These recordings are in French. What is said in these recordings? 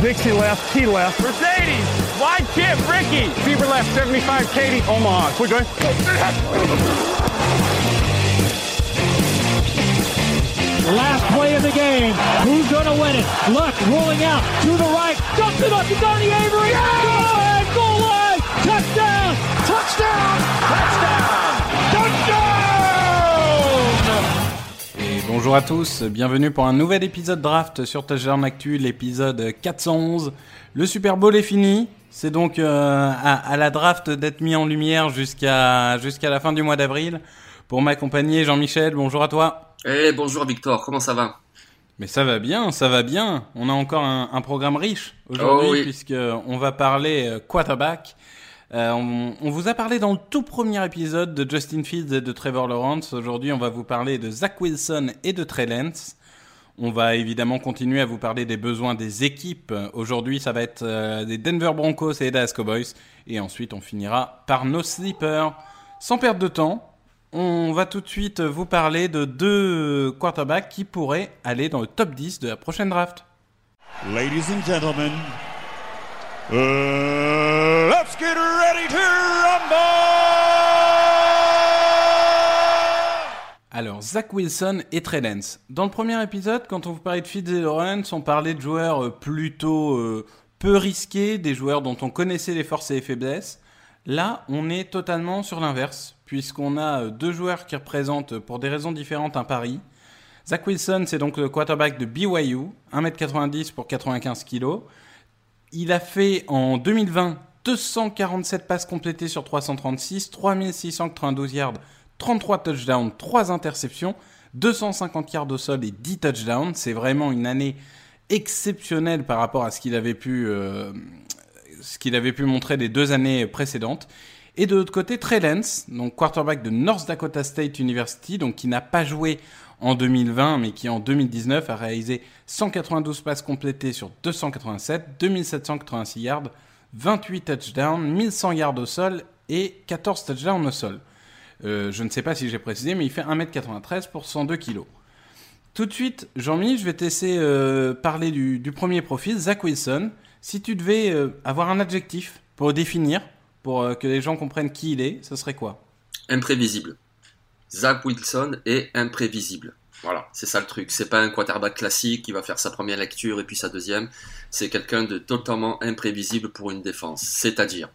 Dixie left, T left. Mercedes, wide chip, Ricky. Fever left, 75, Katie, Omaha. Quick going. Last play of the game. Who's going to win it? Luck rolling out to the right. Dumps it up to Donnie Avery. Good! Goal line! Touchdown! Touchdown! Et bonjour à tous, bienvenue pour un nouvel épisode draft sur Touchdown Actu, l'épisode 411. Le Super Bowl est fini, c'est donc euh, à, à la draft d'être mis en lumière jusqu'à jusqu'à la fin du mois d'avril. Pour m'accompagner, Jean-Michel, bonjour à toi. Eh bonjour Victor, comment ça va? Mais ça va bien, ça va bien. On a encore un, un programme riche aujourd'hui Oh oui. puisque on va parler euh, quarterback. Euh, on, vous a parlé dans le tout premier épisode de Justin Fields et de Trevor Lawrence. Aujourd'hui, on va vous parler de Zach Wilson et de Trey Lance. On va évidemment continuer à vous parler des besoins des équipes. Aujourd'hui, ça va être euh, des Denver Broncos et des Dallas Cowboys. Et ensuite, on finira par nos sleepers. Sans perdre de temps, on va tout de suite vous parler de deux quarterbacks qui pourraient aller dans le top 10 de la prochaine draft. Ladies and gentlemen, uh, let's Alors, Zach Wilson et Trey Lance. Dans le premier épisode, quand on vous parlait de Fields et Lawrence, on parlait de joueurs euh, plutôt euh, peu risqués, des joueurs dont on connaissait les forces et les faiblesses. Là, on est totalement sur l'inverse, puisqu'on a euh, deux joueurs qui représentent, pour des raisons différentes, un pari. Zach Wilson, c'est donc le quarterback de BYU, 1m90 pour 95 kg. Il a fait en 2020 247 passes complétées sur 336, 3692 yards, 33 touchdowns, 3 interceptions, 250 yards au sol et 10 touchdowns. C'est vraiment une année exceptionnelle par rapport à ce qu'il avait pu, euh, ce qu'il avait pu montrer les deux années précédentes. Et de l'autre côté, Trey Lance, donc quarterback de North Dakota State University, donc qui n'a pas joué en 2020, mais qui en 2019 a réalisé 192 passes complétées sur 287, 2786 yards, 28 touchdowns, 1100 yards au sol et 14 touchdowns au sol. Euh, je ne sais pas si j'ai précisé, mais il fait 1m93 pour 102 kg. Tout de suite, Jean-Mi, je vais te laisser euh, parler du, premier profil, Zach Wilson. Si tu devais euh, avoir un adjectif pour le définir, pour euh, que les gens comprennent qui il est, ce serait quoi? Imprévisible. Zach Wilson est imprévisible. Voilà, c'est ça le truc. C'est pas un quarterback classique qui va faire sa première lecture et puis sa deuxième. C'est quelqu'un de totalement imprévisible pour une défense. C'est-à-dire,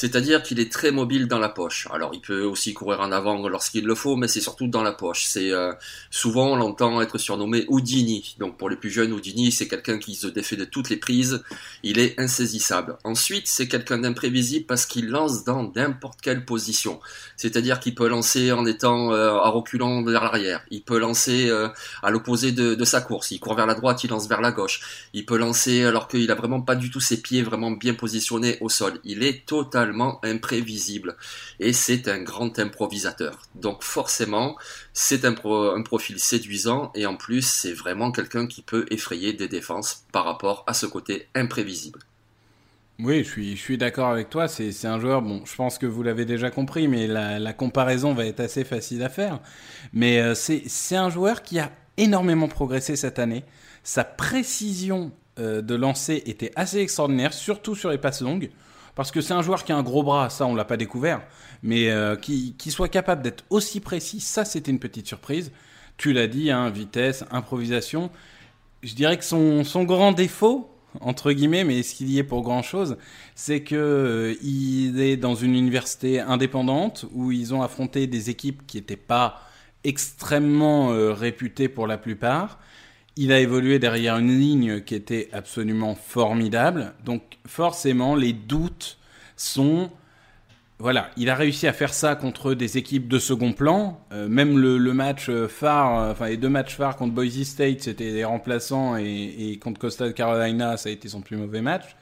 c'est-à-dire qu'il est très mobile dans la poche. Alors, il peut aussi courir en avant lorsqu'il le faut, mais c'est surtout dans la poche. C'est euh, souvent on l'entend être surnommé Houdini. Donc, pour les plus jeunes, Houdini, c'est quelqu'un qui se défait de toutes les prises. Il est insaisissable. Ensuite, c'est quelqu'un d'imprévisible parce qu'il lance dans n'importe quelle position. C'est-à-dire qu'il peut lancer en étant euh, à reculant vers l'arrière. Il peut lancer euh, à l'opposé de, de sa course. Il court vers la droite, il lance vers la gauche. Il peut lancer alors qu'il a vraiment pas du tout ses pieds vraiment bien positionnés au sol. Il est totalement imprévisible et c'est un grand improvisateur. Donc forcément, c'est un, pro- un profil séduisant et en plus, c'est vraiment quelqu'un qui peut effrayer des défenses par rapport à ce côté imprévisible. Oui, je suis, d'accord avec toi. C'est un joueur, bon, je pense que vous l'avez déjà compris, mais la, la, comparaison va être assez facile à faire. Mais euh, c'est un joueur qui a énormément progressé cette année. Sa précision euh, de lancer était assez extraordinaire, surtout sur les passes longues. Parce que c'est un joueur qui a un gros bras, ça on l'a pas découvert, mais euh, qui, qui, soit capable d'être aussi précis, ça c'était une petite surprise. Tu l'as dit, hein, vitesse, improvisation. Je dirais que son, son grand défaut, entre guillemets, mais est-ce qu'il y est pour grand chose, c'est que euh, il est dans une université indépendante où ils ont affronté des équipes qui n'étaient pas extrêmement euh, réputées pour la plupart. Il a évolué derrière une ligne qui était absolument formidable. Donc forcément, les doutes sont voilà, il a réussi à faire ça contre des équipes de second plan. Euh, même le, match euh, phare, euh, enfin les deux matchs phares contre Boise State, c'était des remplaçants et, contre Costa Carolina, ça a été son plus mauvais match.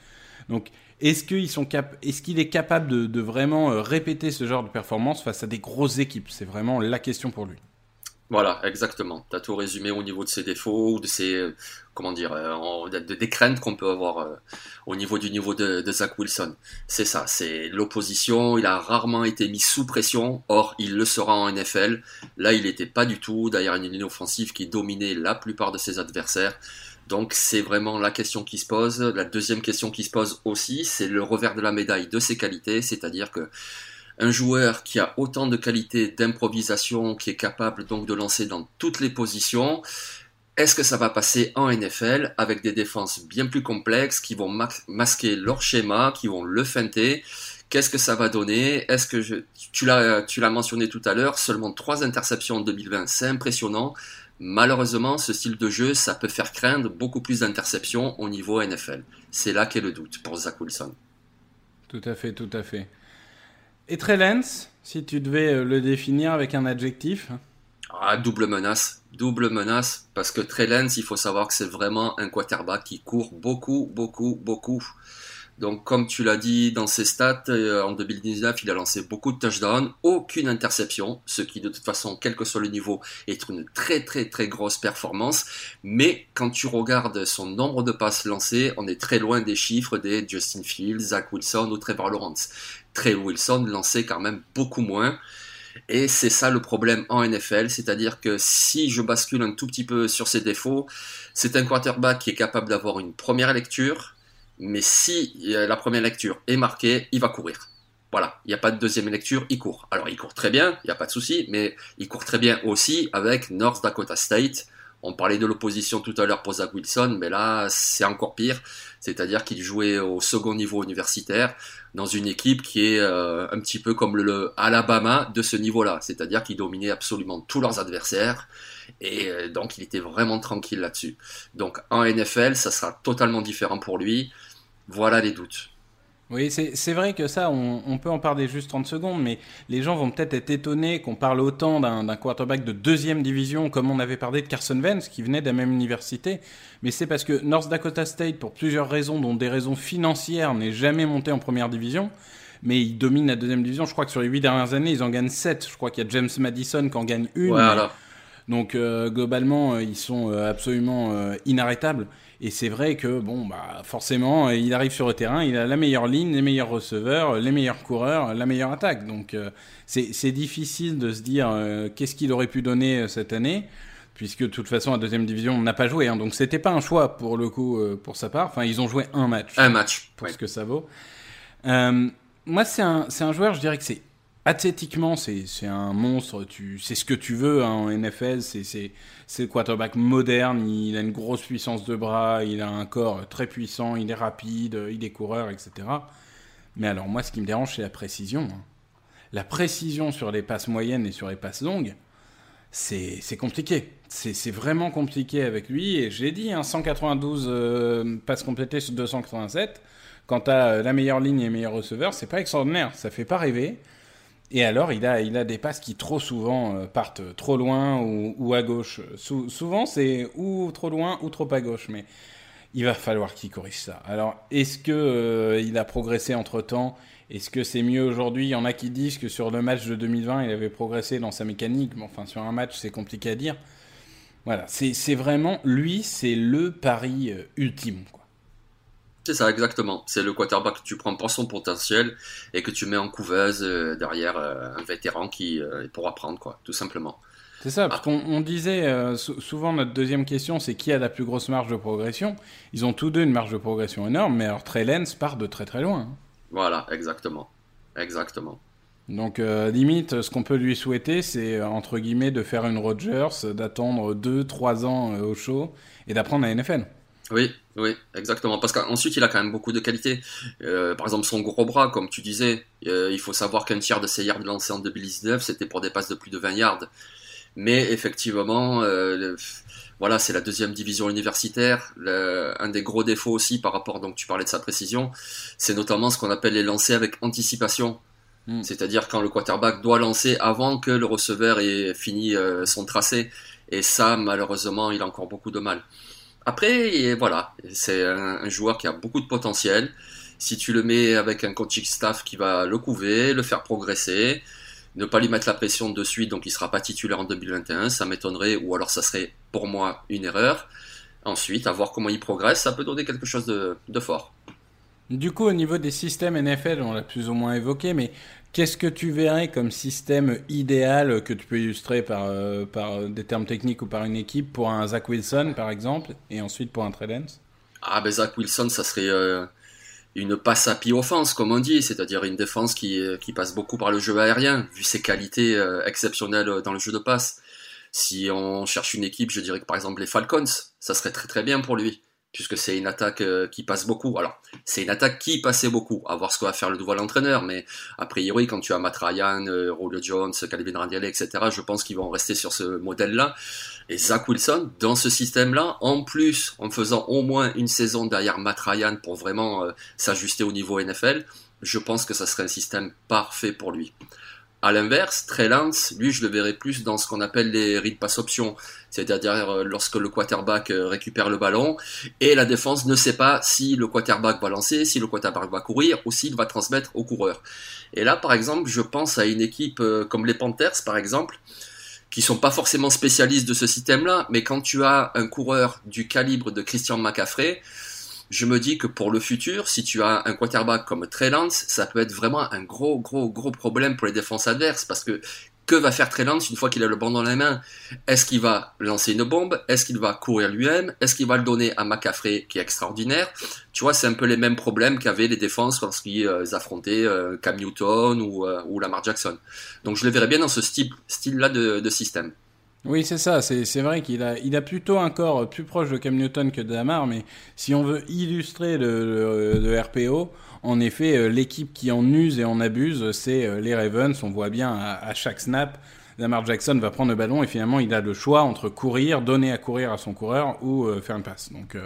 Donc, est-ce qu'il est, est capable de vraiment répéter ce genre de performance face à des grosses équipes? C'est vraiment la question pour lui. Voilà, exactement. Tu tout résumé au niveau de ses défauts, ou de ses, euh, comment dire, euh, de, craintes qu'on peut avoir euh, au niveau du niveau de, de Zach Wilson. C'est ça, c'est l'opposition. Il a rarement été mis sous pression. Or, il le sera en NFL. Là, il n'était pas du tout derrière une ligne offensive qui dominait la plupart de ses adversaires. Donc c'est vraiment la question qui se pose. La deuxième question qui se pose aussi, c'est le revers de la médaille de ses qualités, c'est-à-dire que un joueur qui a autant de qualité d'improvisation, qui est capable donc de lancer dans toutes les positions, est-ce que ça va passer en NFL avec des défenses bien plus complexes qui vont masquer leur schéma, qui vont le feinter? Qu'est-ce que ça va donner? Est-ce que tu l'as tu l'as mentionné tout à l'heure, seulement trois interceptions en 2020, c'est impressionnant. Malheureusement, ce style de jeu, ça peut faire craindre beaucoup plus d'interceptions au niveau NFL. C'est là qu'est le doute pour Zach Wilson. Tout à fait, tout à fait. Et Trellens, si tu devais euh, le définir avec un adjectif ah, double menace, double menace, parce que Trellens, il faut savoir que c'est vraiment un quarterback qui court beaucoup, beaucoup, beaucoup. Donc, comme tu l'as dit dans ses stats, euh, en 2019, il a lancé beaucoup de touchdowns, aucune interception, ce qui, de toute façon, quel que soit le niveau, est une très, très, très grosse performance. Mais quand tu regardes son nombre de passes lancées, on est très loin des chiffres des Justin Fields, Zach Wilson ou Trevor Lawrence. Trey Wilson lançait quand même beaucoup moins. Et c'est ça le problème en NFL, c'est-à-dire que si je bascule un tout petit peu sur ses défauts, c'est un quarterback qui est capable d'avoir une première lecture, mais si la première lecture est marquée, il va courir. Voilà, il n'y a pas de deuxième lecture, il court. Alors il court très bien, il n'y a pas de souci, mais il court très bien aussi avec North Dakota State. On parlait de l'opposition tout à l'heure pour Zach Wilson, mais là c'est encore pire. C'est-à-dire qu'il jouait au second niveau universitaire dans une équipe qui est euh, un petit peu comme le, Alabama de ce niveau-là. C'est-à-dire qu'il dominait absolument tous leurs adversaires. Et euh, donc il était vraiment tranquille là-dessus. Donc en NFL, ça sera totalement différent pour lui. Voilà les doutes. Oui, c'est vrai que ça, on, peut en parler juste 30 secondes, mais les gens vont peut-être être étonnés qu'on parle autant d'un quarterback de deuxième division, comme on avait parlé de Carson Wentz, qui venait de la même université. Mais c'est parce que North Dakota State, pour plusieurs raisons, dont des raisons financières, n'est jamais monté en première division. Mais il domine la deuxième division. Je crois que sur les huit dernières années, ils en gagnent 7. Je crois qu'il y a James Madison qui en gagne une. Voilà. Donc euh, globalement, euh, ils sont euh, absolument inarrêtables. Et c'est vrai que bon, bah forcément, il arrive sur le terrain, il a la meilleure ligne, les meilleurs receveurs, les meilleurs coureurs, la meilleure attaque. Donc c'est difficile de se dire qu'est-ce qu'il aurait pu donner cette année, puisque de toute façon, la deuxième division, on n'a pas joué. Hein, donc c'était pas un choix pour le coup pour sa part. Enfin, ils ont joué un match. Un match. Pour ce que ça vaut. moi, c'est un, un joueur, je dirais que c'est Athlétiquement, c'est un monstre. C'est ce que tu veux hein, en NFL. C'est le quarterback moderne. Il a une grosse puissance de bras. Il a un corps très puissant. Il est rapide. Il est coureur, etc. Mais alors, moi, ce qui me dérange, c'est la précision. Hein. La précision sur les passes moyennes et sur les passes longues, c'est compliqué. C'est vraiment compliqué avec lui. Et je l'ai dit, 192 hein, euh, passes complétées sur 287. Quant à la meilleure ligne et le meilleur receveur, c'est pas extraordinaire. Ça fait pas rêver. Et alors, il a, il a des passes qui trop souvent euh, partent trop loin ou, à gauche. souvent, c'est ou trop loin ou trop à gauche. Mais il va falloir qu'il corrige ça. Alors, est-ce que euh, il a progressé entre temps Est-ce que c'est mieux aujourd'hui? Il y en a qui disent que sur le match de 2020, il avait progressé dans sa mécanique. Mais enfin, sur un match, c'est compliqué à dire. Voilà, c'est vraiment lui, c'est le pari euh, ultime. C'est ça, exactement. C'est le quarterback que tu prends pour son potentiel et que tu mets en couveuse euh, derrière euh, un vétéran qui euh, pourra prendre, quoi, tout simplement. C'est ça, parce qu'on on disait euh, sou- souvent notre deuxième question, c'est qui a la plus grosse marge de progression? Ils ont tous deux une marge de progression énorme, mais alors Trey Lance part de très très loin. hein. Voilà, exactement. Exactement. Donc euh, limite, ce qu'on peut lui souhaiter, c'est entre guillemets de faire une Rodgers, d'attendre 2-3 ans euh, au show et d'apprendre la NFL. Oui, oui, exactement. Parce qu'ensuite, il a quand même beaucoup de qualités. Euh, par exemple, son gros bras, comme tu disais, euh, il faut savoir qu'un tiers de ses yards lancés en 2019, c'était pour des passes de plus de 20 yards. Mais effectivement, euh, voilà, c'est la deuxième division universitaire. Le- un des gros défauts aussi par rapport, donc tu parlais de sa précision, c'est notamment ce qu'on appelle les lancers avec anticipation. Mm. C'est-à-dire quand le quarterback doit lancer avant que le receveur ait fini euh, son tracé. Et ça, malheureusement, il a encore beaucoup de mal. Après, voilà, c'est un, joueur qui a beaucoup de potentiel. Si tu le mets avec un coaching staff qui va le couver, le faire progresser, ne pas lui mettre la pression de suite, donc il sera pas titulaire en 2021, ça m'étonnerait, ou alors ça serait pour moi une erreur. Ensuite, à voir comment il progresse, ça peut donner quelque chose de, de fort. Du coup, au niveau des systèmes NFL, on l'a plus ou moins évoqué, mais qu'est-ce que tu verrais comme système idéal que tu peux illustrer par, euh, par des termes techniques ou par une équipe pour un Zach Wilson, par exemple, et ensuite pour un Lance? Ah ben Zach Wilson, ça serait euh, une passe à pied offense, comme on dit, c'est-à-dire une défense qui, qui passe beaucoup par le jeu aérien, vu ses qualités euh, exceptionnelles dans le jeu de passe. Si on cherche une équipe, je dirais que par exemple les Falcons, ça serait très très bien pour lui, puisque c'est une attaque euh, qui passe beaucoup. Alors, c'est une attaque qui passait beaucoup, à voir ce que va faire le nouvel entraîneur, mais a priori, quand tu as Matt Ryan, euh, Julio Jones, Calvin Randall, etc., je pense qu'ils vont rester sur ce modèle-là. Et Zach Wilson, dans ce système-là, en plus, en faisant au moins une saison derrière Matt Ryan pour vraiment euh, s'ajuster au niveau NFL, je pense que ça serait un système parfait pour lui. À l'inverse, Trey Lance, lui, je le verrais plus dans ce qu'on appelle les read pass options, c'est-à-dire euh, lorsque le quarterback euh, récupère le ballon et la défense ne sait pas si le quarterback va lancer, si le quarterback va courir ou s'il va transmettre au coureur. Et là, par exemple, je pense à une équipe euh, comme les Panthers, par exemple, qui sont pas forcément spécialistes de ce système-là, mais quand tu as un coureur du calibre de Christian McCaffrey, je me dis que pour le futur, si tu as un quarterback comme Trey Lance, ça peut être vraiment un gros, gros, gros problème pour les défenses adverses, parce que que va faire Trey Lance une fois qu'il a le banc dans la main Est-ce qu'il va lancer une bombe? Est-ce qu'il va courir lui-même? Est-ce qu'il va le donner à McCaffrey, qui est extraordinaire? Tu vois, c'est un peu les mêmes problèmes qu'avaient les défenses lorsqu'ils euh, affrontaient euh, Cam Newton ou, euh, ou Lamar Jackson. Donc je le verrais bien dans ce style, style-là de, de système. Oui, c'est ça. C'est vrai qu'il a, il a plutôt un corps plus proche de Cam Newton que de Lamar, mais si on veut illustrer le, RPO, en effet, euh, l'équipe qui en use et en abuse, c'est euh, les Ravens. On voit bien à, chaque snap, Lamar Jackson va prendre le ballon et finalement il a le choix entre courir, donner à courir à son coureur ou euh, faire une passe. Donc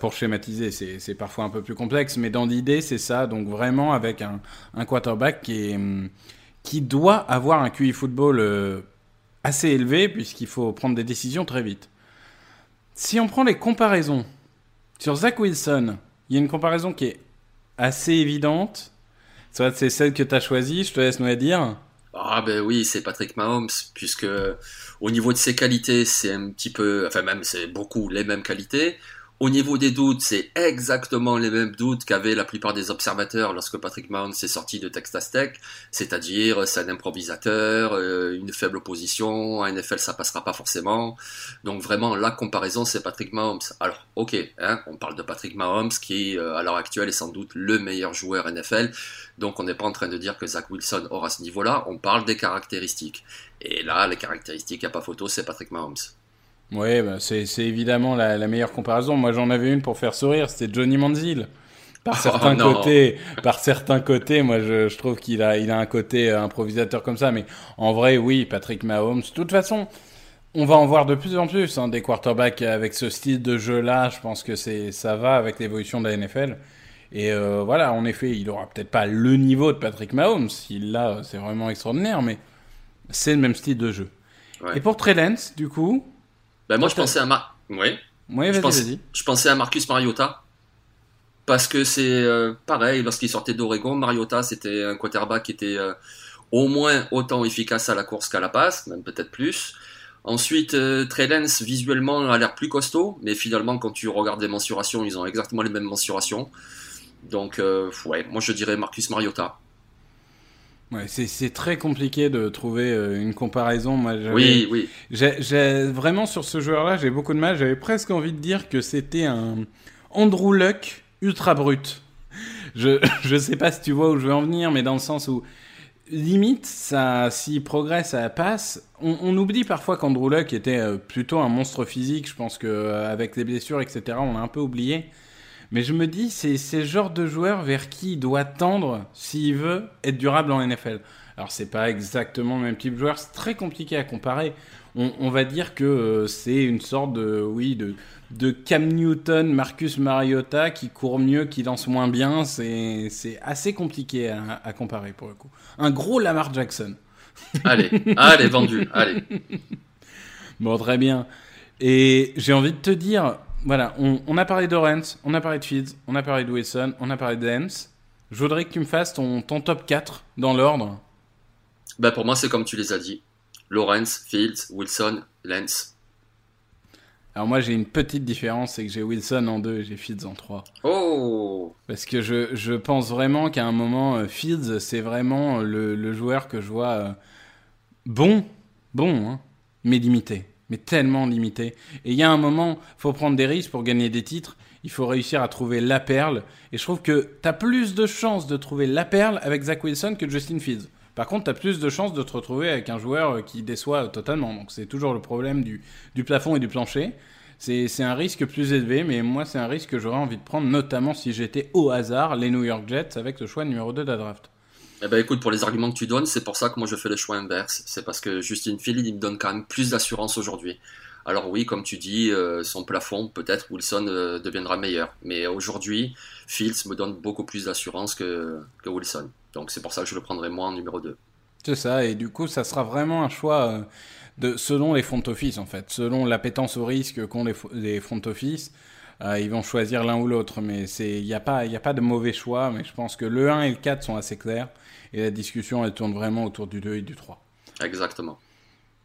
pour schématiser, c'est parfois un peu plus complexe, mais dans l'idée, c'est ça. Donc vraiment avec un, quarterback qui, hum, qui doit avoir un QI football assez élevé puisqu'il faut prendre des décisions très vite. Si on prend les comparaisons sur Zach Wilson, il y a une comparaison qui est assez évidente. C'est celle que tu as choisie, je te laisse nous la dire. Ah ben oui, c'est Patrick Mahomes, puisque au niveau de ses qualités, c'est un petit peu, enfin même c'est beaucoup les mêmes qualités. Au niveau des doutes, c'est exactement les mêmes doutes qu'avaient la plupart des observateurs lorsque Patrick Mahomes est sorti de Texas Tech, c'est-à-dire c'est un improvisateur, euh, une faible position, à NFL ça passera pas forcément. Donc vraiment la comparaison c'est Patrick Mahomes. Alors ok, hein, on parle de Patrick Mahomes qui euh, à l'heure actuelle est sans doute le meilleur joueur NFL. Donc on n'est pas en train de dire que Zach Wilson aura ce niveau-là, on parle des caractéristiques. Et là, les caractéristiques, il n'y pas photo, c'est Patrick Mahomes. Oui, bah, c'est c'est évidemment la, la meilleure comparaison. Moi, j'en avais une pour faire sourire, c'était Johnny Manziel. Par Oh, certains non. côtés, par certains côtés, moi, je, je trouve qu'il a, il a un côté euh, improvisateur comme ça. Mais en vrai, oui, Patrick Mahomes. De toute façon, on va en voir de plus en plus hein, des quarterbacks avec ce style de jeu-là. Je pense que c'est, ça va avec l'évolution de la NFL. Et euh, voilà, en effet, il aura peut-être pas le niveau de Patrick Mahomes. S'il l'a, c'est vraiment extraordinaire, mais c'est le même style de jeu. Ouais. Et pour Trey Lance, du coup, Ben, moi, je pensais à Mar... Je vas-y. Je pensais à Marcus Mariota. Parce que c'est euh, pareil, lorsqu'il sortait d'Oregon, Mariota, c'était un quarterback qui était euh, au moins autant efficace à la course qu'à la passe, même peut-être plus. Ensuite, euh, Trey Lance, visuellement, a l'air plus costaud, mais finalement, quand tu regardes les mensurations, ils ont exactement les mêmes mensurations. Donc, euh, ouais, moi je dirais Marcus Mariota. Ouais, c'est- très compliqué de trouver euh, une comparaison. Moi, Oui, oui. J'ai vraiment sur ce joueur-là, j'ai beaucoup de mal. J'avais presque envie de dire que c'était un Andrew Luck ultra brut. Je je sais pas si tu vois où je veux en venir, mais dans le sens où limite, ça, s'il progresse, ça passe. On, on oublie parfois qu'Andrew Luck était euh, plutôt un monstre physique. Je pense que euh, avec les blessures, etc., on l'a un peu oublié. Mais je me dis, c'est le genre de joueur vers qui il doit tendre s'il veut être durable en NFL. Alors, c'est pas exactement le même type de joueur, c'est très compliqué à comparer. On, on va dire que euh, c'est une sorte de, oui, de, de Cam Newton, Marcus Mariota qui court mieux, qui lance moins bien. C'est c'est assez compliqué à, à comparer pour le coup. Un gros Lamar Jackson. Allez, allez, vendu, allez. Bon, très bien. Et j'ai envie de te dire, voilà, on, on a parlé de Lawrence, on a parlé de Fields, on a parlé de Wilson, on a parlé de Dance. Je voudrais que tu me fasses ton, ton top 4 dans l'ordre. Ben, pour moi, c'est comme tu les as dit. Lawrence, Fields, Wilson, Lance. Alors moi j'ai une petite différence, c'est que j'ai Wilson en 2 et j'ai Fields en 3. Oh Parce que je, je pense vraiment qu'à un moment, euh, Fields, c'est vraiment le, le joueur que je vois euh, bon, bon, hein, mais limité. Mais tellement limité. Et il y a un moment, faut prendre des risques pour gagner des titres. Il faut réussir à trouver la perle. Et je trouve que tu as plus de chances de trouver la perle avec Zach Wilson que Justin Fields. Par contre, tu as plus de chances de te retrouver avec un joueur qui déçoit totalement. Donc c'est toujours le problème du, du plafond et du plancher. C'est c'est un risque plus élevé, mais moi, c'est un risque que j'aurais envie de prendre, notamment si j'étais au hasard les New York Jets avec le choix numéro 2 de la draft. Eh ben écoute, pour les arguments que tu donnes, c'est pour ça que moi je fais le choix inverse. C'est parce que Justin Fields, il me donne quand même plus d'assurance aujourd'hui. Alors oui, comme tu dis, euh, son plafond, peut-être Wilson euh, deviendra meilleur. Mais aujourd'hui, Fields me donne beaucoup plus d'assurance que, Wilson. Donc c'est pour ça que je le prendrai moi en numéro 2. C'est ça, et du coup, ça sera vraiment un choix euh, de, selon les front office, en fait. Selon l'appétence au risque qu'ont les, front office, ils vont choisir l'un ou l'autre. Mais il n'y a, a pas de mauvais choix, mais je pense que le 1 et le 4 sont assez clairs, et la discussion, elle tourne vraiment autour du 2 et du 3. Exactement.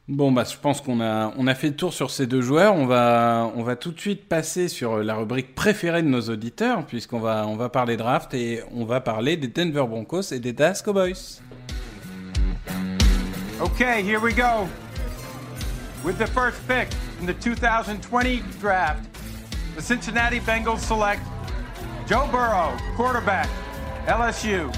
Bon, bah, je pense qu'on a, on a fait le tour sur ces deux joueurs. On va, on va tout de suite passer sur la rubrique préférée de nos auditeurs, puisqu'on va, on va parler draft et on va parler des Denver Broncos et des Dallas Cowboys. Okay, here we go. With the first pick in the 2020 draft, the Cincinnati Bengals select Joe Burrow, quarterback, LSU.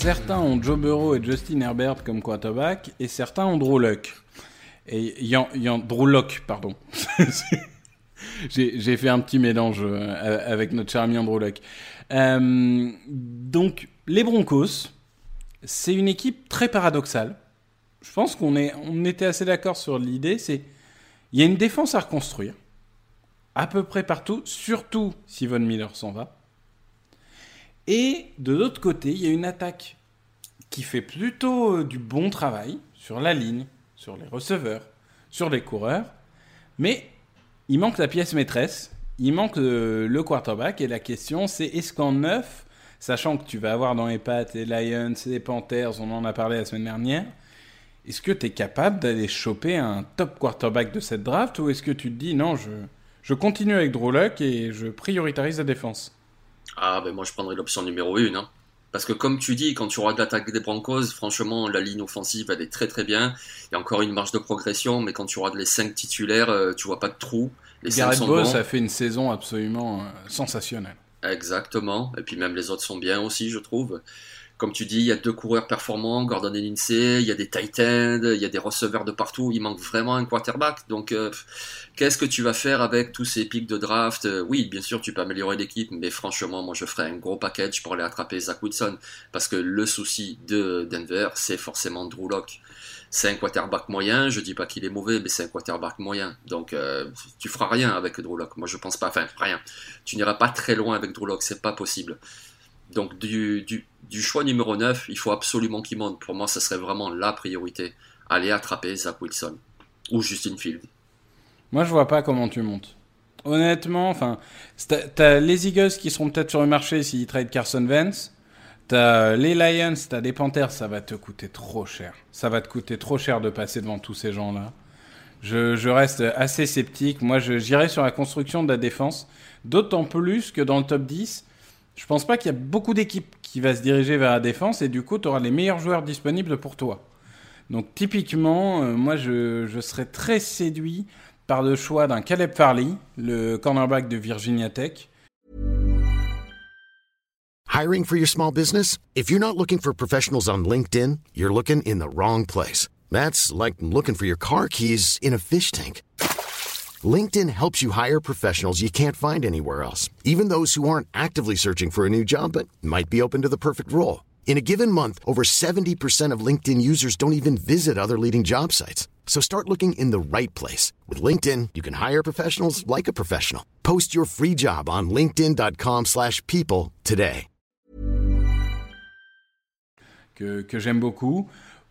Certains ont Joe Burrow et Justin Herbert comme quarterback, et certains ont Drew Luck. Et y y Drew Lock, pardon. J'ai fait un petit mélange euh, avec notre cher ami Andrew Luck. Euh, donc, les Broncos, c'est une équipe très paradoxale. Je pense qu'on on était assez d'accord sur l'idée. C'est, il y a une défense à reconstruire, à peu près partout, surtout si Von Miller s'en va. Et de l'autre côté, il y a une attaque qui fait plutôt euh, du bon travail sur la ligne, sur les receveurs, sur les coureurs, mais il manque la pièce maîtresse, il manque euh, le quarterback, et la question c'est est-ce qu'en neuf, sachant que tu vas avoir dans les pattes les Lions, les Panthers, on en a parlé la semaine dernière, est-ce que tu es capable d'aller choper un top quarterback de cette draft, ou est-ce que tu te dis non, je, continue avec Drew Luck et je prioritarise la défense? Ah, ben moi je prendrais l'option numéro 1. Hein. Parce que comme tu dis, quand tu auras de l'attaque des Broncos, franchement, la ligne offensive, elle est très très bien. Il y a encore une marge de progression, mais quand tu auras les 5 titulaires, euh, tu vois pas de trous. Les 5 Garrett sont Bowles bons. a fait une saison absolument euh, sensationnelle. Exactement. Et puis même les autres sont bien aussi, je trouve. Comme tu dis, il y a deux coureurs performants, Gordon et Lindsay, il y a des tight ends, il y a des receveurs de partout, il manque vraiment un quarterback. Donc, euh, qu'est-ce que tu vas faire avec tous ces pics de draft? Euh, Oui, bien sûr, tu peux améliorer l'équipe, mais franchement, moi, je ferais un gros package pour aller attraper Zach Wilson. Parce que le souci de Denver, c'est forcément Drew Lock. C'est un quarterback moyen, je dis pas qu'il est mauvais, mais c'est un quarterback moyen. Donc, euh, tu feras rien avec Drew Lock. Moi, je pense pas, enfin, rien. Tu n'iras pas très loin avec Drew Lock, c'est pas possible. Donc du, du, choix numéro 9, il faut absolument qu'il monte. Pour moi, ça serait vraiment la priorité. Aller attraper Zach Wilson ou Justin Field. Moi, je vois pas comment tu montes. Honnêtement, enfin, t'as les Eagles qui seront peut-être sur le marché s'ils trade Carson Vance. T'as les Lions, t'as des Panthers, ça va te coûter trop cher. Ça va te coûter trop cher de passer devant tous ces gens-là. Je, je reste assez sceptique. Moi, j'irai sur la construction de la défense. D'autant plus que dans le top 10, je pense pas qu'il y a beaucoup d'équipes qui va se diriger vers la défense et du coup, tu auras les meilleurs joueurs disponibles pour toi. Donc, typiquement, euh, moi, je, je serais très séduit par le choix d'un Caleb Farley, le cornerback de Virginia Tech. Hiring for your small business? If you're not looking for professionals on LinkedIn, you're looking in the wrong place. That's like looking for your car keys in a fish tank. LinkedIn helps you hire professionals you can't find anywhere else, even those who aren't actively searching for a new job but might be open to the perfect role. In a given month, over 70% of LinkedIn users don't even visit other leading job sites. So start looking in the right place. With LinkedIn, you can hire professionals like a professional. Post your free job on linkedin.com/people slash people today. que, que j'aime beaucoup,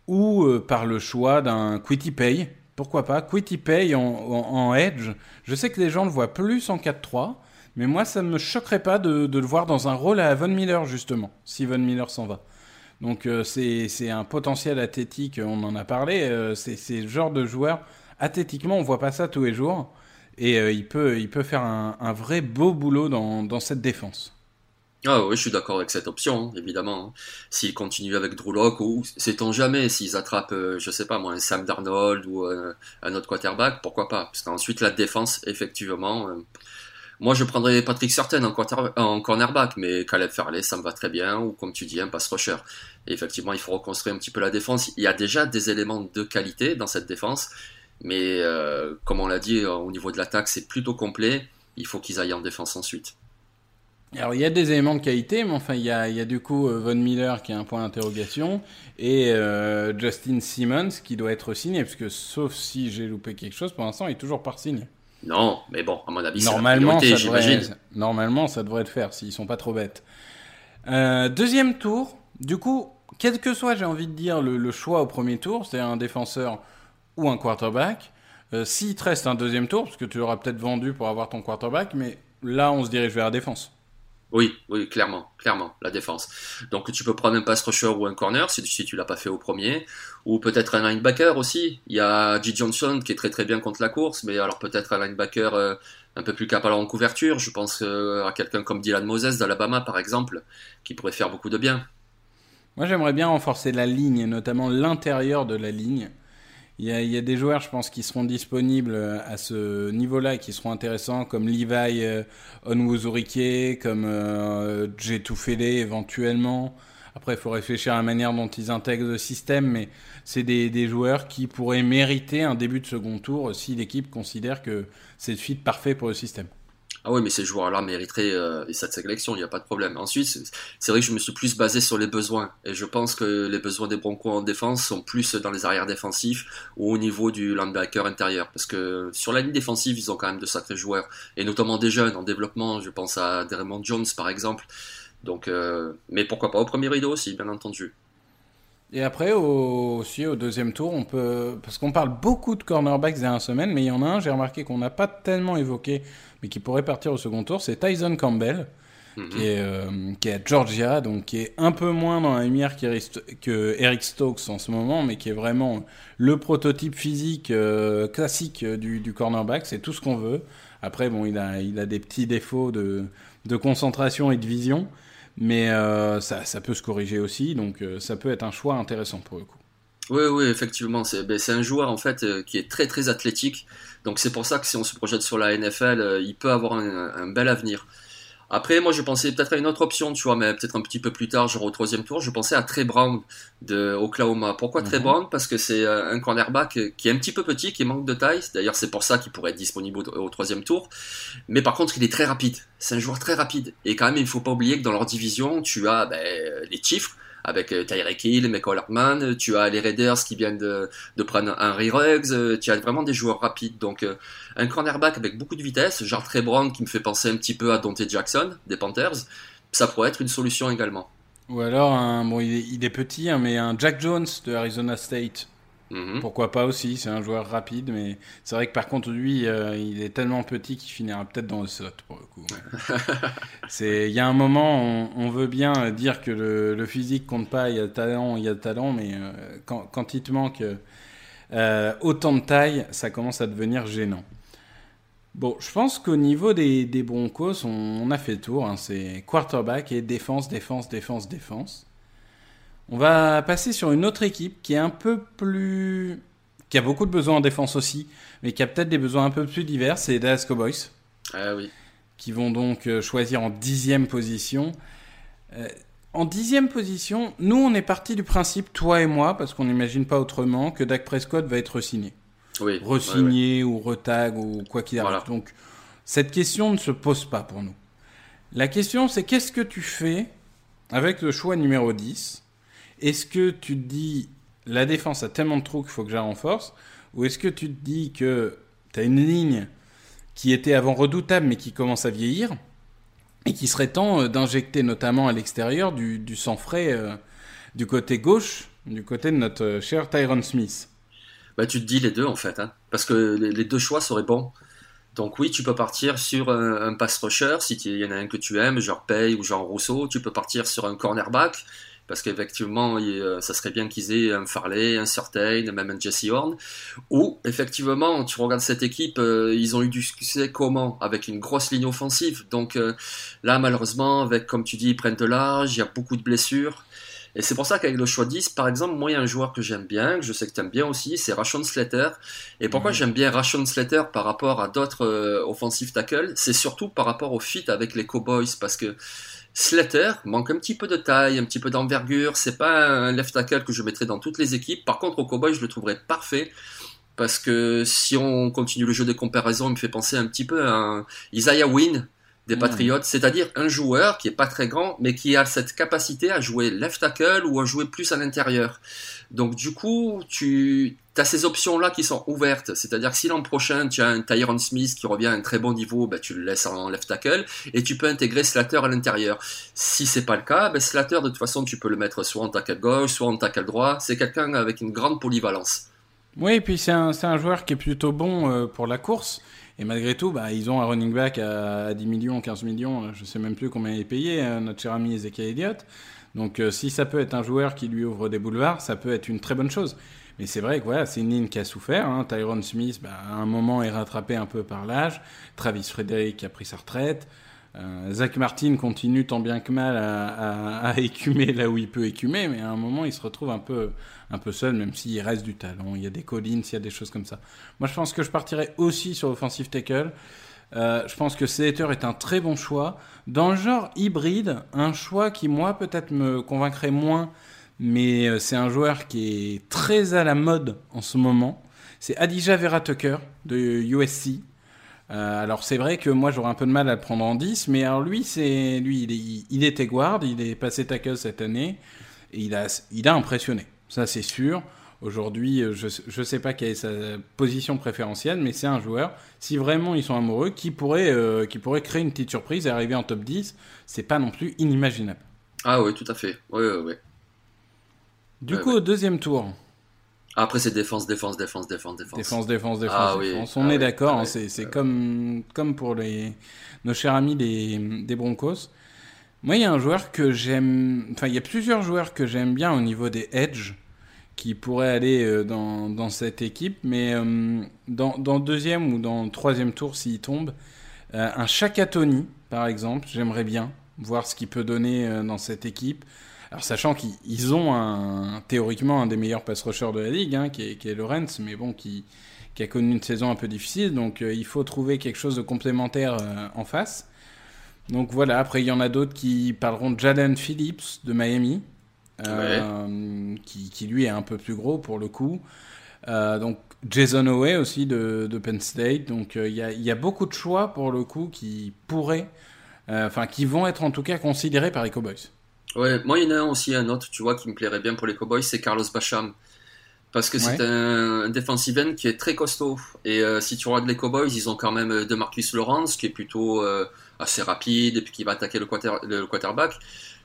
ou euh, par le choix d'un Quitty Pay. Pourquoi pas Quitty Pay en, en- edge. Je sais que les gens le voient plus en 4-3, mais moi, ça ne me choquerait pas de, le voir dans un rôle à Von Miller, justement, si Von Miller s'en va. Donc, euh, c'est un potentiel athlétique, on en a parlé. euh, c'est le genre de joueur, athlétiquement, on voit pas ça tous les jours. Et euh, il, peut, faire un, vrai beau boulot dans cette défense. Ah oui, je suis d'accord avec cette option, hein, évidemment. hein. S'ils continuent avec Drew ou sait-on jamais, s'ils attrapent, euh, je sais pas moi, un Sam Darnold ou euh, un autre quarterback, pourquoi pas? Parce qu'ensuite, la défense, effectivement... euh, moi, je prendrais Patrick Certain en, en cornerback, mais Caleb Farley, ça me va très bien, ou comme tu dis, un pass rusher. Effectivement, il faut reconstruire un petit peu la défense. Il y a déjà des éléments de qualité dans cette défense, mais comme on l'a dit, au niveau de l'attaque, c'est plutôt complet. Il faut qu'ils aillent en défense ensuite. Alors il y a des éléments de qualité, mais enfin il y a, il y a du coup euh, Von Miller qui est un point d'interrogation et euh, Justin Simmons qui doit être signé, parce que sauf si j'ai loupé quelque chose, pour l'instant il est toujours pas signé. Non, mais bon, à mon avis, Normalement priorité, ça, devrait, normalement ça devrait le faire s'ils sont pas trop bêtes. Euh, deuxième tour, du coup, quel que soit j'ai envie de dire le, le choix au premier tour, c'est un défenseur ou un quarterback, euh, s'il te reste un deuxième tour, parce que tu l'auras peut-être vendu pour avoir ton quarterback, mais là on se dirige vers la défense. Oui, oui, clairement, clairement, la défense. Donc tu peux prendre un pass rusher ou un corner si, tu l'as pas fait au premier, ou peut-être un linebacker aussi. Il y a G. Johnson qui est très très bien contre la course, mais alors peut-être un linebacker euh, un peu plus capable en couverture. Je pense euh, à quelqu'un comme Dylan Moses d'Alabama par exemple, qui pourrait faire beaucoup de bien. Moi, j'aimerais bien renforcer la ligne, notamment l'intérieur de la ligne. Il y, a, des joueurs, je pense, qui seront disponibles euh, à ce niveau-là, et qui seront intéressants, comme Levi euh, Onwuzurike, comme euh, éventuellement. Après, il faut réfléchir à la manière dont ils intègrent le système, mais c'est des, joueurs qui pourraient mériter un début de second tour si l'équipe considère que c'est le fit parfait pour le système. Ah oui, mais ces joueurs-là mériteraient euh, cette sélection, il n'y a pas de problème. Ensuite, c'est- vrai que je me suis plus basé sur les besoins. Et je pense que les besoins des Broncos en défense sont plus dans les arrières défensifs ou au niveau du linebacker intérieur. Parce que sur la ligne défensive, ils ont quand même de sacrés joueurs. Et notamment des jeunes en développement. Je pense à Dermond Jones, par exemple. Donc, euh, mais pourquoi pas au premier rideau aussi, bien entendu. Et après, au, aussi au deuxième tour, on peut. Parce qu'on parle beaucoup de cornerbacks ces dernières semaines, mais il y en a un, j'ai remarqué qu'on n'a pas tellement évoqué, mais qui pourrait partir au second tour, c'est Tyson Campbell, Mhm. qui, est, euh, qui est à Georgia, donc qui est un peu moins dans la lumière que Eric Stokes en ce moment, mais qui est vraiment le prototype physique euh, classique du, du cornerback, c'est tout ce qu'on veut. Après, bon, il a, il a des petits défauts de, de concentration et de vision, mais euh, ça, ça peut se corriger aussi, donc ça peut être un choix intéressant pour le coup. Oui, oui, effectivement. C'est ben, un joueur en fait qui est très très athlétique. Donc c'est pour ça que si on se projette sur la NFL, euh, il peut avoir un, un bel avenir. Après, moi, je pensais peut-être à une autre option, tu vois, mais peut-être un petit peu plus tard, genre au troisième tour, je pensais à Trey Brown de Oklahoma. Pourquoi Trey Mhm. Brown? Parce que c'est euh, un cornerback qui est un petit peu petit, qui manque de taille. D'ailleurs, c'est pour ça qu'il pourrait être disponible au, au troisième tour. Mais par contre, il est très rapide. C'est un joueur très rapide. Et quand même, il faut pas oublier que dans leur division, tu as ben, les Chiefs avec euh, Tyreek Hill, Michael Hartman, tu as les Raiders qui viennent de, prendre Henry Ruggs, euh, tu as vraiment des joueurs rapides. Donc euh, un cornerback avec beaucoup de vitesse, genre Trey Brown qui me fait penser un petit peu à Dante Jackson des Panthers, ça pourrait être une solution également. Ou alors, un, bon, il est, il est petit, hein, mais un Jack Jones de Arizona State. Mhm. Pourquoi pas aussi, c'est un joueur rapide, mais c'est vrai que par contre, lui, euh, il est tellement petit qu'il finira peut-être dans le slot pour le coup. il y a un moment, on, on veut bien dire que le, le physique compte pas, il y a le talent, il y a le talent, mais euh, quand, quand il te manque euh, autant de taille, ça commence à devenir gênant. Bon, je pense qu'au niveau des, des Broncos, on, on a fait le tour. hein. c'est quarterback et défense, défense, défense, défense. On va passer sur une autre équipe qui est un peu plus. qui a beaucoup de besoins en défense aussi, mais qui a peut-être des besoins un peu plus divers. C'est les Dallas Cowboys, Ah oui. qui vont donc euh, choisir en dixième position. Euh, en dixième position, nous, on est parti du principe, toi et moi, parce qu'on n'imagine pas autrement, que Dak Prescott va être signé Oui. ouais, ouais. resigné ou retag ou quoi qu'il arrive. Voilà. Donc, cette question ne se pose pas pour nous. La question, c'est qu'est-ce que tu fais avec le choix numéro 10 Est-ce que tu te dis, la défense a tellement de trous qu'il faut que je la renforce Ou est-ce que tu te dis que tu as une ligne qui était avant redoutable mais qui commence à vieillir et qui serait temps euh, d'injecter notamment à l'extérieur du, sang frais euh, du côté gauche, du côté de notre euh, cher Tyron Smith? Bah, tu te dis les deux en fait, hein, parce que les, deux choix seraient bons. Donc oui, tu peux partir sur un, un pass rusher si il y en a un que tu aimes, genre Pay ou genre Rousseau. Tu peux partir sur un cornerback parce qu'effectivement, euh, ça serait bien qu'ils aient un Farley, un Certain, même un Jesse Horn. Ou effectivement, tu regardes cette équipe, euh, ils ont eu du succès comment? Avec une grosse ligne offensive. Donc euh, là, malheureusement, avec comme tu dis, ils prennent de l'âge, il y a beaucoup de blessures. Et c'est pour ça qu'avec le choix 10, par exemple, moi, il y a un joueur que j'aime bien, que je sais que tu aimes bien aussi, c'est Rashon Slater. Et pourquoi Mhm. j'aime bien Rashon Slater par rapport à d'autres euh, offensive tackles? C'est surtout par rapport au fit avec les Cowboys, parce que Slater manque un petit peu de taille, un petit peu d'envergure. C'est pas un left tackle que je mettrais dans toutes les équipes. Par contre, au Cowboys, je le trouverais parfait. Parce que si on continue le jeu de comparaison, il me fait penser un petit peu à Isaiah Wynn des Mhm. Patriots, c'est-à-dire un joueur qui est pas très grand, mais qui a cette capacité à jouer left tackle ou à jouer plus à l'intérieur. Donc du coup, tu as ces options-là qui sont ouvertes. C'est-à-dire que si l'an prochain, tu as un Tyron Smith qui revient à un très bon niveau, ben, tu le laisses en left tackle et tu peux intégrer Slater à l'intérieur. Si c'est pas le cas, ben, Slater, de toute façon, tu peux le mettre soit en tackle gauche, soit en tackle droit. C'est quelqu'un avec une grande polyvalence. Oui, et puis c'est un, c'est un joueur qui est plutôt bon euh, pour la course. Et malgré tout, bah, ils ont un running back à, à 10 millions, 15 millions, euh, je sais même plus combien il est payé, euh, notre cher ami Ezekiel Elliott. Donc euh, si ça peut être un joueur qui lui ouvre des boulevards, ça peut être une très bonne chose. Mais c'est vrai que voilà, c'est une ligne qui a souffert. Hein. Tyron Smith, bah, à un moment, est rattrapé un peu par l'âge. Travis Frederick a pris sa retraite. Euh, Zach Martin continue tant bien que mal à, écumer là où il peut écumer, mais à un moment, il se retrouve un peu, un peu seul, même s'il reste du talent. Il y a des Collins, il y a des choses comme ça. Moi, je pense que je partirais aussi sur offensive tackle. Euh, je pense que Slater est un très bon choix. Dans le genre hybride, un choix qui, moi, peut-être me convaincrait moins, mais euh, c'est un joueur qui est très à la mode en ce moment. C'est Adija Vera Tucker de USC. Euh, alors c'est vrai que moi j'aurais un peu de mal à le prendre en 10, mais alors lui, c'est lui il, est- il était guard, il est passé tackle cette année, et il a, il a impressionné, ça c'est sûr. Aujourd'hui, euh, je ne sais pas quelle est sa position préférentielle, mais c'est un joueur, si vraiment ils sont amoureux, qui pourrait, euh, qui pourrait créer une petite surprise et arriver en top 10. C'est pas non plus inimaginable. Ah oui, tout à fait. Oui, oui, oui. Du Ouais, coup, ouais. au deuxième tour, Après, c'est défense, défense, défense, défense, défense. défense, défense, défense, Ah oui, défense. On ah est oui, d'accord, ah hein, oui. c'est c'est comme, comme pour les, nos chers amis des, des Broncos. Moi, il y a un joueur que j'aime. Enfin, il y a plusieurs joueurs que j'aime bien au niveau des edge qui pourraient aller euh, dans, dans cette équipe, mais euh, dans, dans le deuxième ou dans le troisième tour, s'il tombe, euh, un Shaka Tony, par exemple, j'aimerais bien voir ce qu'il peut donner euh, dans cette équipe. Alors, sachant qu'ils ils ont un, théoriquement un des meilleurs pass rushers de la ligue, hein, qui, est, qui est Lawrence, mais bon, qui, qui a connu une saison un peu difficile, donc euh, il faut trouver quelque chose de complémentaire euh, en face. Donc voilà, après il y en a d'autres qui parleront de Jalen Phillips de Miami, euh, qui, qui lui est un peu plus gros pour le coup. Euh, donc Jason Howe aussi de, de Penn State. Donc euh, il y, a, y a beaucoup de choix pour le coup qui pourraient, enfin qui vont être en tout cas considérés par les Cowboys. Ouais, moi, il y en a un aussi, un autre, tu vois, qui me plairait bien pour les Cowboys, c'est Carlos Bacham. Parce que c'est Ouais. un, un defensive end qui est très costaud. Et euh, si tu regardes les Cowboys, ils ont quand même euh, DeMarcus Lawrence, qui est plutôt euh, assez rapide et puis qui va attaquer le, quarter- le quarterback.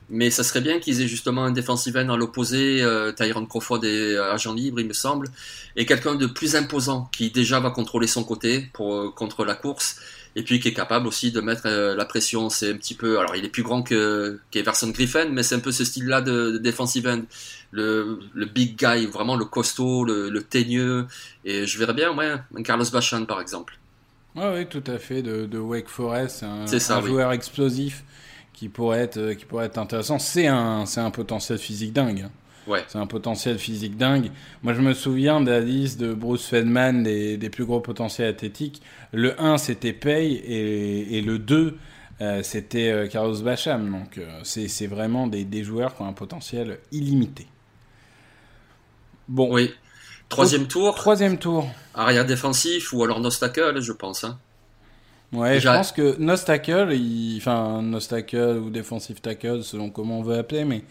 Mais ça serait bien qu'ils aient justement un defensive end à l'opposé, euh, Tyron Crawford est agent libre, il me semble, et quelqu'un de plus imposant qui déjà va contrôler son côté pour euh, contre la course, et puis qui est capable aussi de mettre euh, la pression. C'est un petit peu, alors il est plus grand que qu'Everson Griffin, mais c'est un peu ce style-là de, de defensive end, le, le big guy, vraiment le costaud, le, le teigneux, et je verrais bien, ouais, un Carlos Bachan par exemple. Ouais, oui, tout à fait, de, de Wake Forest, un, ça, un oui. joueur explosif qui pourrait être, euh, qui pourrait être intéressant. C'est un, c'est un potentiel physique dingue. Ouais. C'est un potentiel physique dingue. Moi, je me souviens de la liste de Bruce Feldman des, des plus gros potentiels athlétiques. Le 1, c'était Pay, et, et le 2, euh, c'était euh, Carlos Bacham. Donc, euh, c'est vraiment des, des joueurs qui ont un potentiel illimité. Bon, Oui. Troisième tour, troisième tour. arrière défensif ou alors Nostacle, je pense. Hein. Ouais, je pense que Nostacle, il... enfin Nostacle ou Defensive Tackle, selon comment on veut appeler, mais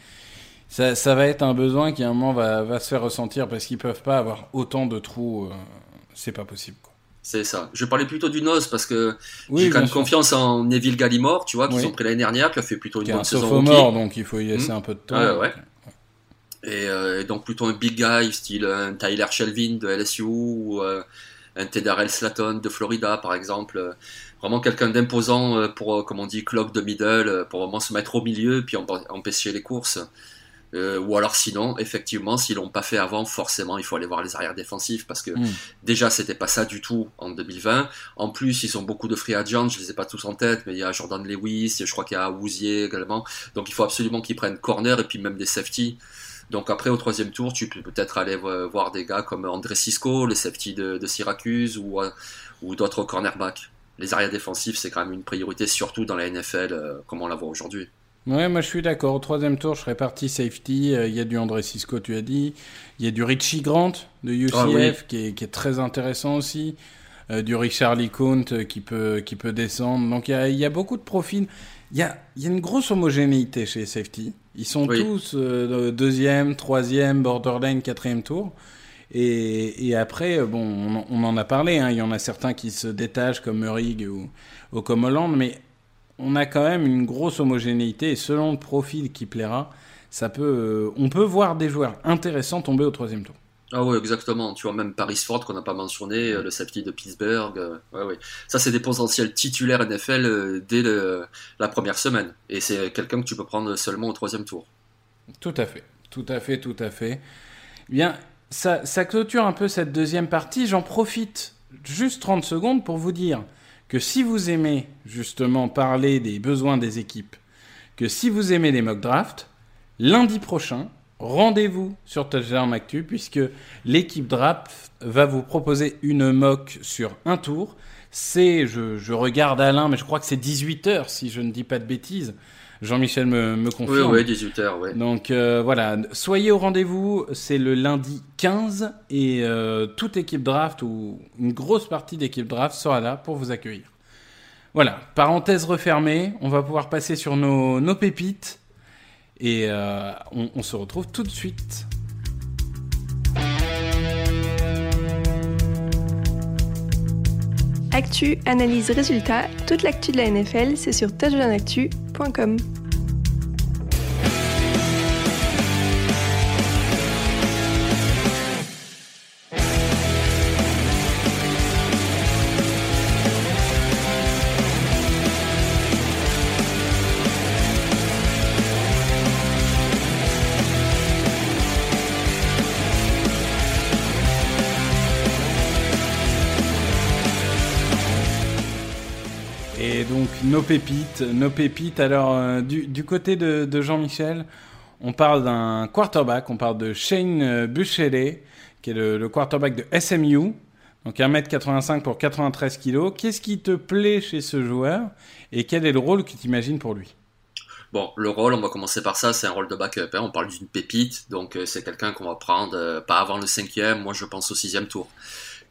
ça, ça va être un besoin qui à un moment va, va se faire ressentir parce qu'ils peuvent pas avoir autant de trous. euh, C'est pas possible. Quoi. C'est ça. Je parlais plutôt du Nose parce que Oui, j'ai quand même sûr. confiance en Neville Gallimore, tu vois, qu'ils Oui. ont pris l'année dernière, qui a fait plutôt une bonne un saison. rookie. donc il faut y laisser Mhm. un peu de temps. Ouais, ouais. Et, euh, et donc plutôt un big guy, style un Tyler Shelvin de LSU ou euh, un Tedarel Slatton de Florida, par exemple. Vraiment quelqu'un d'imposant euh, pour, comme on dit, clock de middle, pour vraiment se mettre au milieu puis emp- empêcher les courses. Euh, ou alors sinon, effectivement, s'ils l'ont pas fait avant, forcément, il faut aller voir les arrières défensifs parce que Mm. déjà, c'était pas ça du tout en 2020. En plus, ils ont beaucoup de free agents, je les ai pas tous en tête, mais il y a Jordan Lewis, je crois qu'il y a Wouzier également. Donc il faut absolument qu'ils prennent corner et puis même des safety. Donc après, au troisième tour, tu peux peut-être aller vo- voir des gars comme André Cisco, le safety de, de Syracuse, ou, euh, ou d'autres cornerbacks. Les arrières défensifs, c'est quand même une priorité, surtout dans la NFL, euh, comme on la voit aujourd'hui. Ouais, moi je suis d'accord. Au troisième tour, je serais parti safety. Euh, Il y a du André Cisco, tu as dit. Il y a du Richie Grant de UCF Ah oui. qui, est, qui est très intéressant aussi. Euh, du Richard LeCount euh, qui peut, qui peut descendre. Donc il y y a beaucoup de profils. Il y a, y a une grosse homogénéité chez safety. Ils sont Oui. tous euh, deuxième, troisième, borderline, quatrième tour. Et, et après, bon, on, en- on en a parlé. hein. Il y en a certains qui se détachent comme Meurig ou, ou comme Hollande, mais on a quand même une grosse homogénéité et selon le profil qui plaira, ça peut, euh, on peut voir des joueurs intéressants tomber au troisième tour. Ah ouais, exactement. Tu vois, même Paris Ford qu'on n'a pas mentionné, euh, le safety de Pittsburgh. euh, ouais, ouais. Ça, c'est des potentiels titulaires NFL dès le- la première semaine. Et c'est quelqu'un que tu peux prendre seulement au troisième tour. Tout à fait, tout à fait, tout à fait. Bien, ça, ça clôture un peu cette deuxième partie. J'en profite juste 30 secondes pour vous dire que si vous aimez justement parler des besoins des équipes, que si vous aimez les mock drafts, lundi prochain, rendez-vous sur Touchdown Actu puisque l'équipe draft va vous proposer une mock sur un tour. C'est, je, je regarde Alain, mais je crois que c'est 18h si je ne dis pas de bêtises. Jean-Michel me, me Oui, confirme. oui, 18h, ouais. Donc euh, voilà, soyez au rendez-vous, c'est le lundi 15 et euh, toute équipe draft ou une grosse partie d'équipe draft sera là pour vous accueillir. Voilà, parenthèse refermée, on va pouvoir passer sur nos, nos pépites et euh, on, on se retrouve tout de suite. Actu, analyse, résultat, toute l'actu de la NFL, c'est sur touchdownactu.com. nos pépites, nos pépites. Alors euh, du, côté de, Jean-Michel, on parle d'un quarterback, on parle de Shane euh, Buchele, qui est le, le quarterback de SMU. Donc 1m85 pour 93 kg. Qu'est-ce qui te plaît chez ce joueur et quel est le rôle que tu imagines pour lui? Bon, le rôle, on va commencer par ça, c'est un rôle de backup. hein. On parle d'une pépite, donc euh, c'est quelqu'un qu'on va prendre pas avant le cinquième, moi je pense au sixième tour.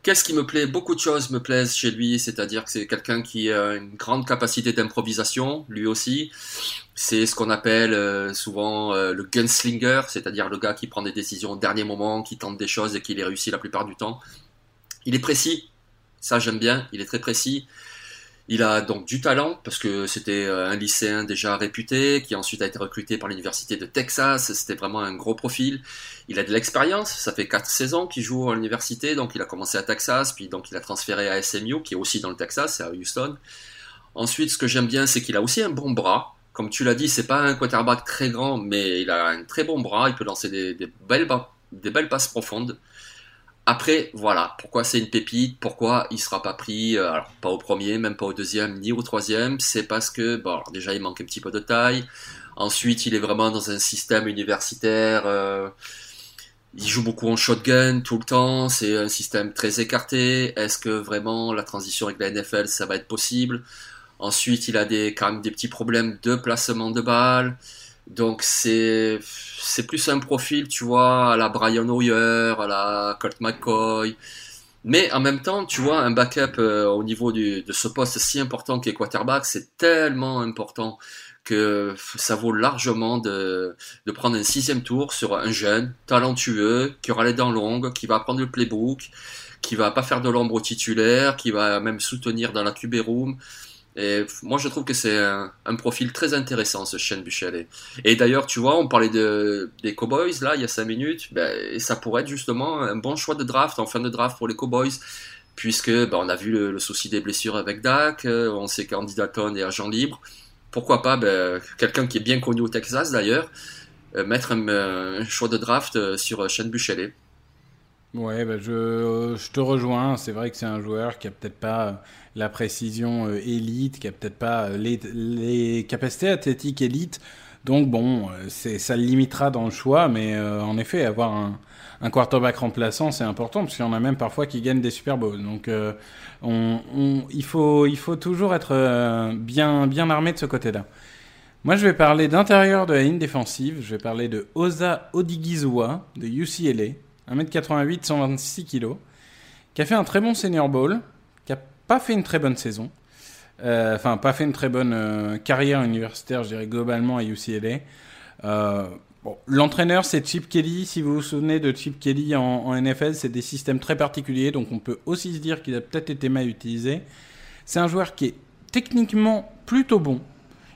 Qu'est-ce qui me plaît? Beaucoup de choses me plaisent chez lui, c'est-à-dire que c'est quelqu'un qui a une grande capacité d'improvisation, lui aussi. C'est ce qu'on appelle euh, souvent euh, le gunslinger, c'est-à-dire le gars qui prend des décisions au dernier moment, qui tente des choses et qui les réussit la plupart du temps. Il est précis, ça j'aime bien, il est très précis. Il a donc du talent parce que c'était euh, un lycéen déjà réputé qui ensuite a été recruté par l'université de Texas. C'était vraiment un gros profil. Il a de l'expérience. Ça fait quatre saisons qu'il joue à l'université. Donc il a commencé à Texas, puis donc il a transféré à SMU qui est aussi dans le Texas, c'est à Houston. Ensuite, ce que j'aime bien, c'est qu'il a aussi un bon bras. Comme tu l'as dit, c'est pas un quarterback très grand, mais il a un très bon bras. Il peut lancer des, belles passes profondes. Après, voilà, pourquoi c'est une pépite, pourquoi il sera pas pris, euh, alors pas au premier, même pas au deuxième, ni au troisième, c'est parce que, bon, alors déjà il manque un petit peu de taille, ensuite il est vraiment dans un système universitaire, euh, il joue beaucoup en shotgun tout le temps, c'est un système très écarté, est-ce que vraiment la transition avec la NFL ça va être possible? Ensuite il a des, quand même des petits problèmes de placement de balles, donc c'est c'est plus un profil, tu vois, à la Brian Hoyer, à la Colt McCoy. Mais en même temps, tu vois, un backup euh, au niveau du, de ce poste si important qu'est quarterback, c'est tellement important que ça vaut largement de, de prendre un sixième tour sur un jeune, talentueux, qui aura les dents longues, qui va apprendre le playbook, qui va pas faire de l'ombre au titulaire, qui va même soutenir dans la QB room. Et moi, je trouve que c'est un, profil très intéressant, ce Shane Buchelet. Et d'ailleurs, tu vois, on parlait de, des Cowboys, là, il y a 5 minutes, ben, et ça pourrait être justement un bon choix de draft, en fin de draft pour les Cowboys, puisque ben, on a vu le, souci des blessures avec Dak, euh, on sait qu'Andy Dalton est agent libre. Pourquoi pas, ben, quelqu'un qui est bien connu au Texas d'ailleurs, euh, mettre un, choix de draft euh, sur Shane Buchelet. Ouais, ben je, je te rejoins. C'est vrai que c'est un joueur qui a peut-être pas la précision euh, élite, qui a peut-être pas les, les, capacités athlétiques élite. Donc bon, ça le limitera dans le choix, mais euh, en effet, avoir un, un quarterback remplaçant, c'est important parce qu'il y en a même parfois qui gagnent des Super Bowls. Donc euh, on, on, il faut il faut toujours être bien bien armé de ce côté-là. Moi, je vais parler d'intérieur de la ligne défensive. Je vais parler de Osa Odigizua de UCLA, 1m88, 126 kg, qui a fait un très bon Senior Bowl, qui a pas fait une très bonne saison. Euh, enfin, pas fait une très bonne euh, carrière universitaire, je dirais globalement à UCLA. Euh, L'entraîneur, c'est Chip Kelly. Si vous vous souvenez de Chip Kelly en, en NFL, c'est des systèmes très particuliers, donc on peut aussi se dire qu'il a peut-être été mal utilisé. C'est un joueur qui est techniquement plutôt bon.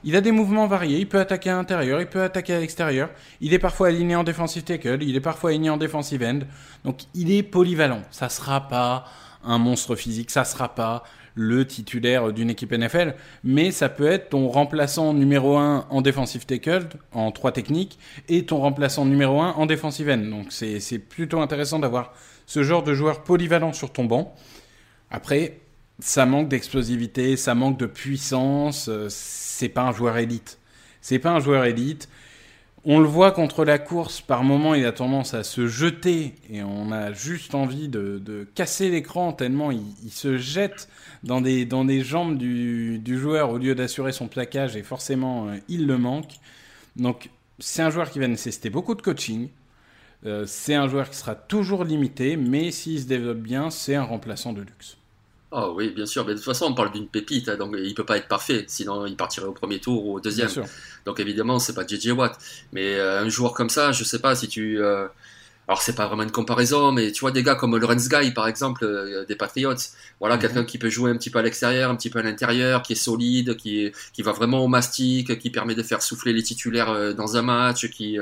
Il a des mouvements variés, il peut attaquer à l'intérieur, il peut attaquer à l'extérieur. Il est parfois aligné en defensive tackle, il est parfois aligné en defensive end. Donc il est polyvalent. Ça sera pas un monstre physique, ça sera pas le titulaire d'une équipe NFL, mais ça peut être ton remplaçant numéro 1 en defensive tackle, en 3 techniques, et ton remplaçant numéro 1 en defensive end. Donc c'est plutôt intéressant d'avoir ce genre de joueur polyvalent sur ton banc. Après, ça manque d'explosivité, ça manque de puissance, c'est pas un joueur élite. C'est pas un joueur élite. On le voit contre la course, par moment il a tendance à se jeter et on a juste envie de, casser l'écran tellement il, se jette dans des, jambes du, du joueur au lieu d'assurer son plaquage et forcément euh, il le manque. Donc c'est un joueur qui va nécessiter beaucoup de coaching. Euh, c'est un joueur qui sera toujours limité, mais s'il se développe bien, c'est un remplaçant de luxe. Oh oui, bien sûr, mais de toute façon, on parle d'une pépite, hein, donc il peut pas être parfait, sinon il partirait au premier tour ou au deuxième. Donc évidemment, c'est pas JJ Watt. Mais euh, un joueur comme ça, je sais pas si tu. Euh... Alors c'est pas vraiment une comparaison, mais tu vois des gars comme Lorenz Guy, par exemple, euh, des Patriots. Voilà, mm -hmm. quelqu'un qui peut jouer un petit peu à l'extérieur, un petit peu à l'intérieur, qui est solide, qui, est, qui va vraiment au mastic, qui permet de faire souffler les titulaires euh, dans un match, qui,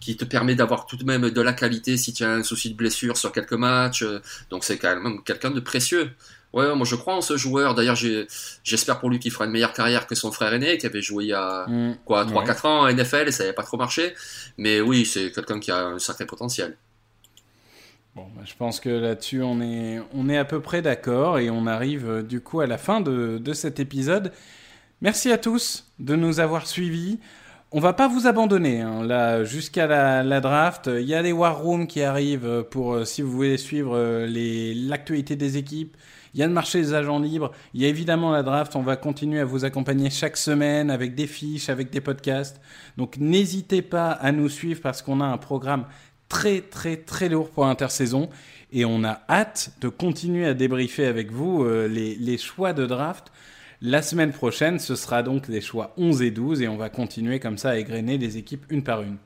qui te permet d'avoir tout de même de la qualité si tu as un souci de blessure sur quelques matchs. Donc c'est quand même quelqu'un de précieux. Ouais, moi je crois en ce joueur. D'ailleurs, j'espère pour lui qu'il fera une meilleure carrière que son frère aîné, qui avait joué il y a mmh, quoi 3-4 ouais. ans en NFL et ça n'avait pas trop marché. Mais oui, c'est quelqu'un qui a un sacré potentiel. Bon, bah, je pense que là-dessus, on est, on est à peu près d'accord et on arrive euh, du coup à la fin de, de cet épisode. Merci à tous de nous avoir suivis. On va pas vous abandonner hein. là jusqu'à la, la, draft. Il y a les war rooms qui arrivent pour euh, si vous voulez suivre euh, l'actualité des équipes. Il y a le marché des agents libres. Il y a évidemment la draft. On va continuer à vous accompagner chaque semaine avec des fiches, avec des podcasts. Donc n'hésitez pas à nous suivre parce qu'on a un programme très très très lourd pour l'intersaison et on a hâte de continuer à débriefer avec vous euh, les, choix de draft. La semaine prochaine, ce sera donc les choix 11 et 12 et on va continuer comme ça à égrener les équipes une par une.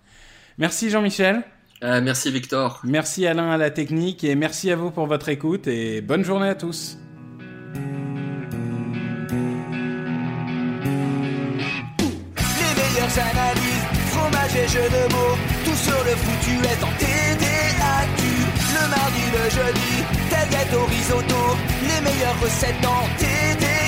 Merci Jean-Michel. Euh, merci Victor. Merci Alain à la technique et merci à vous pour votre écoute et bonne journée à tous. Les meilleures analyses, fromage et jeux de mots, tout sur le foutu est en TDAQ. Le mardi, le jeudi, tel gâteau risotto, les meilleures recettes en TDAQ.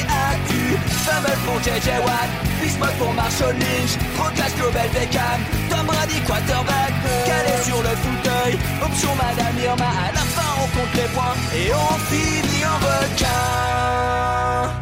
Fumble pour JJ Watt, Bismuth pour Marshall Lynch, Procast Global Beckham, Tom Brady quarterback, calé sur le fauteuil, option Madame Irma, à la fin on compte les points. Et on finit en requin.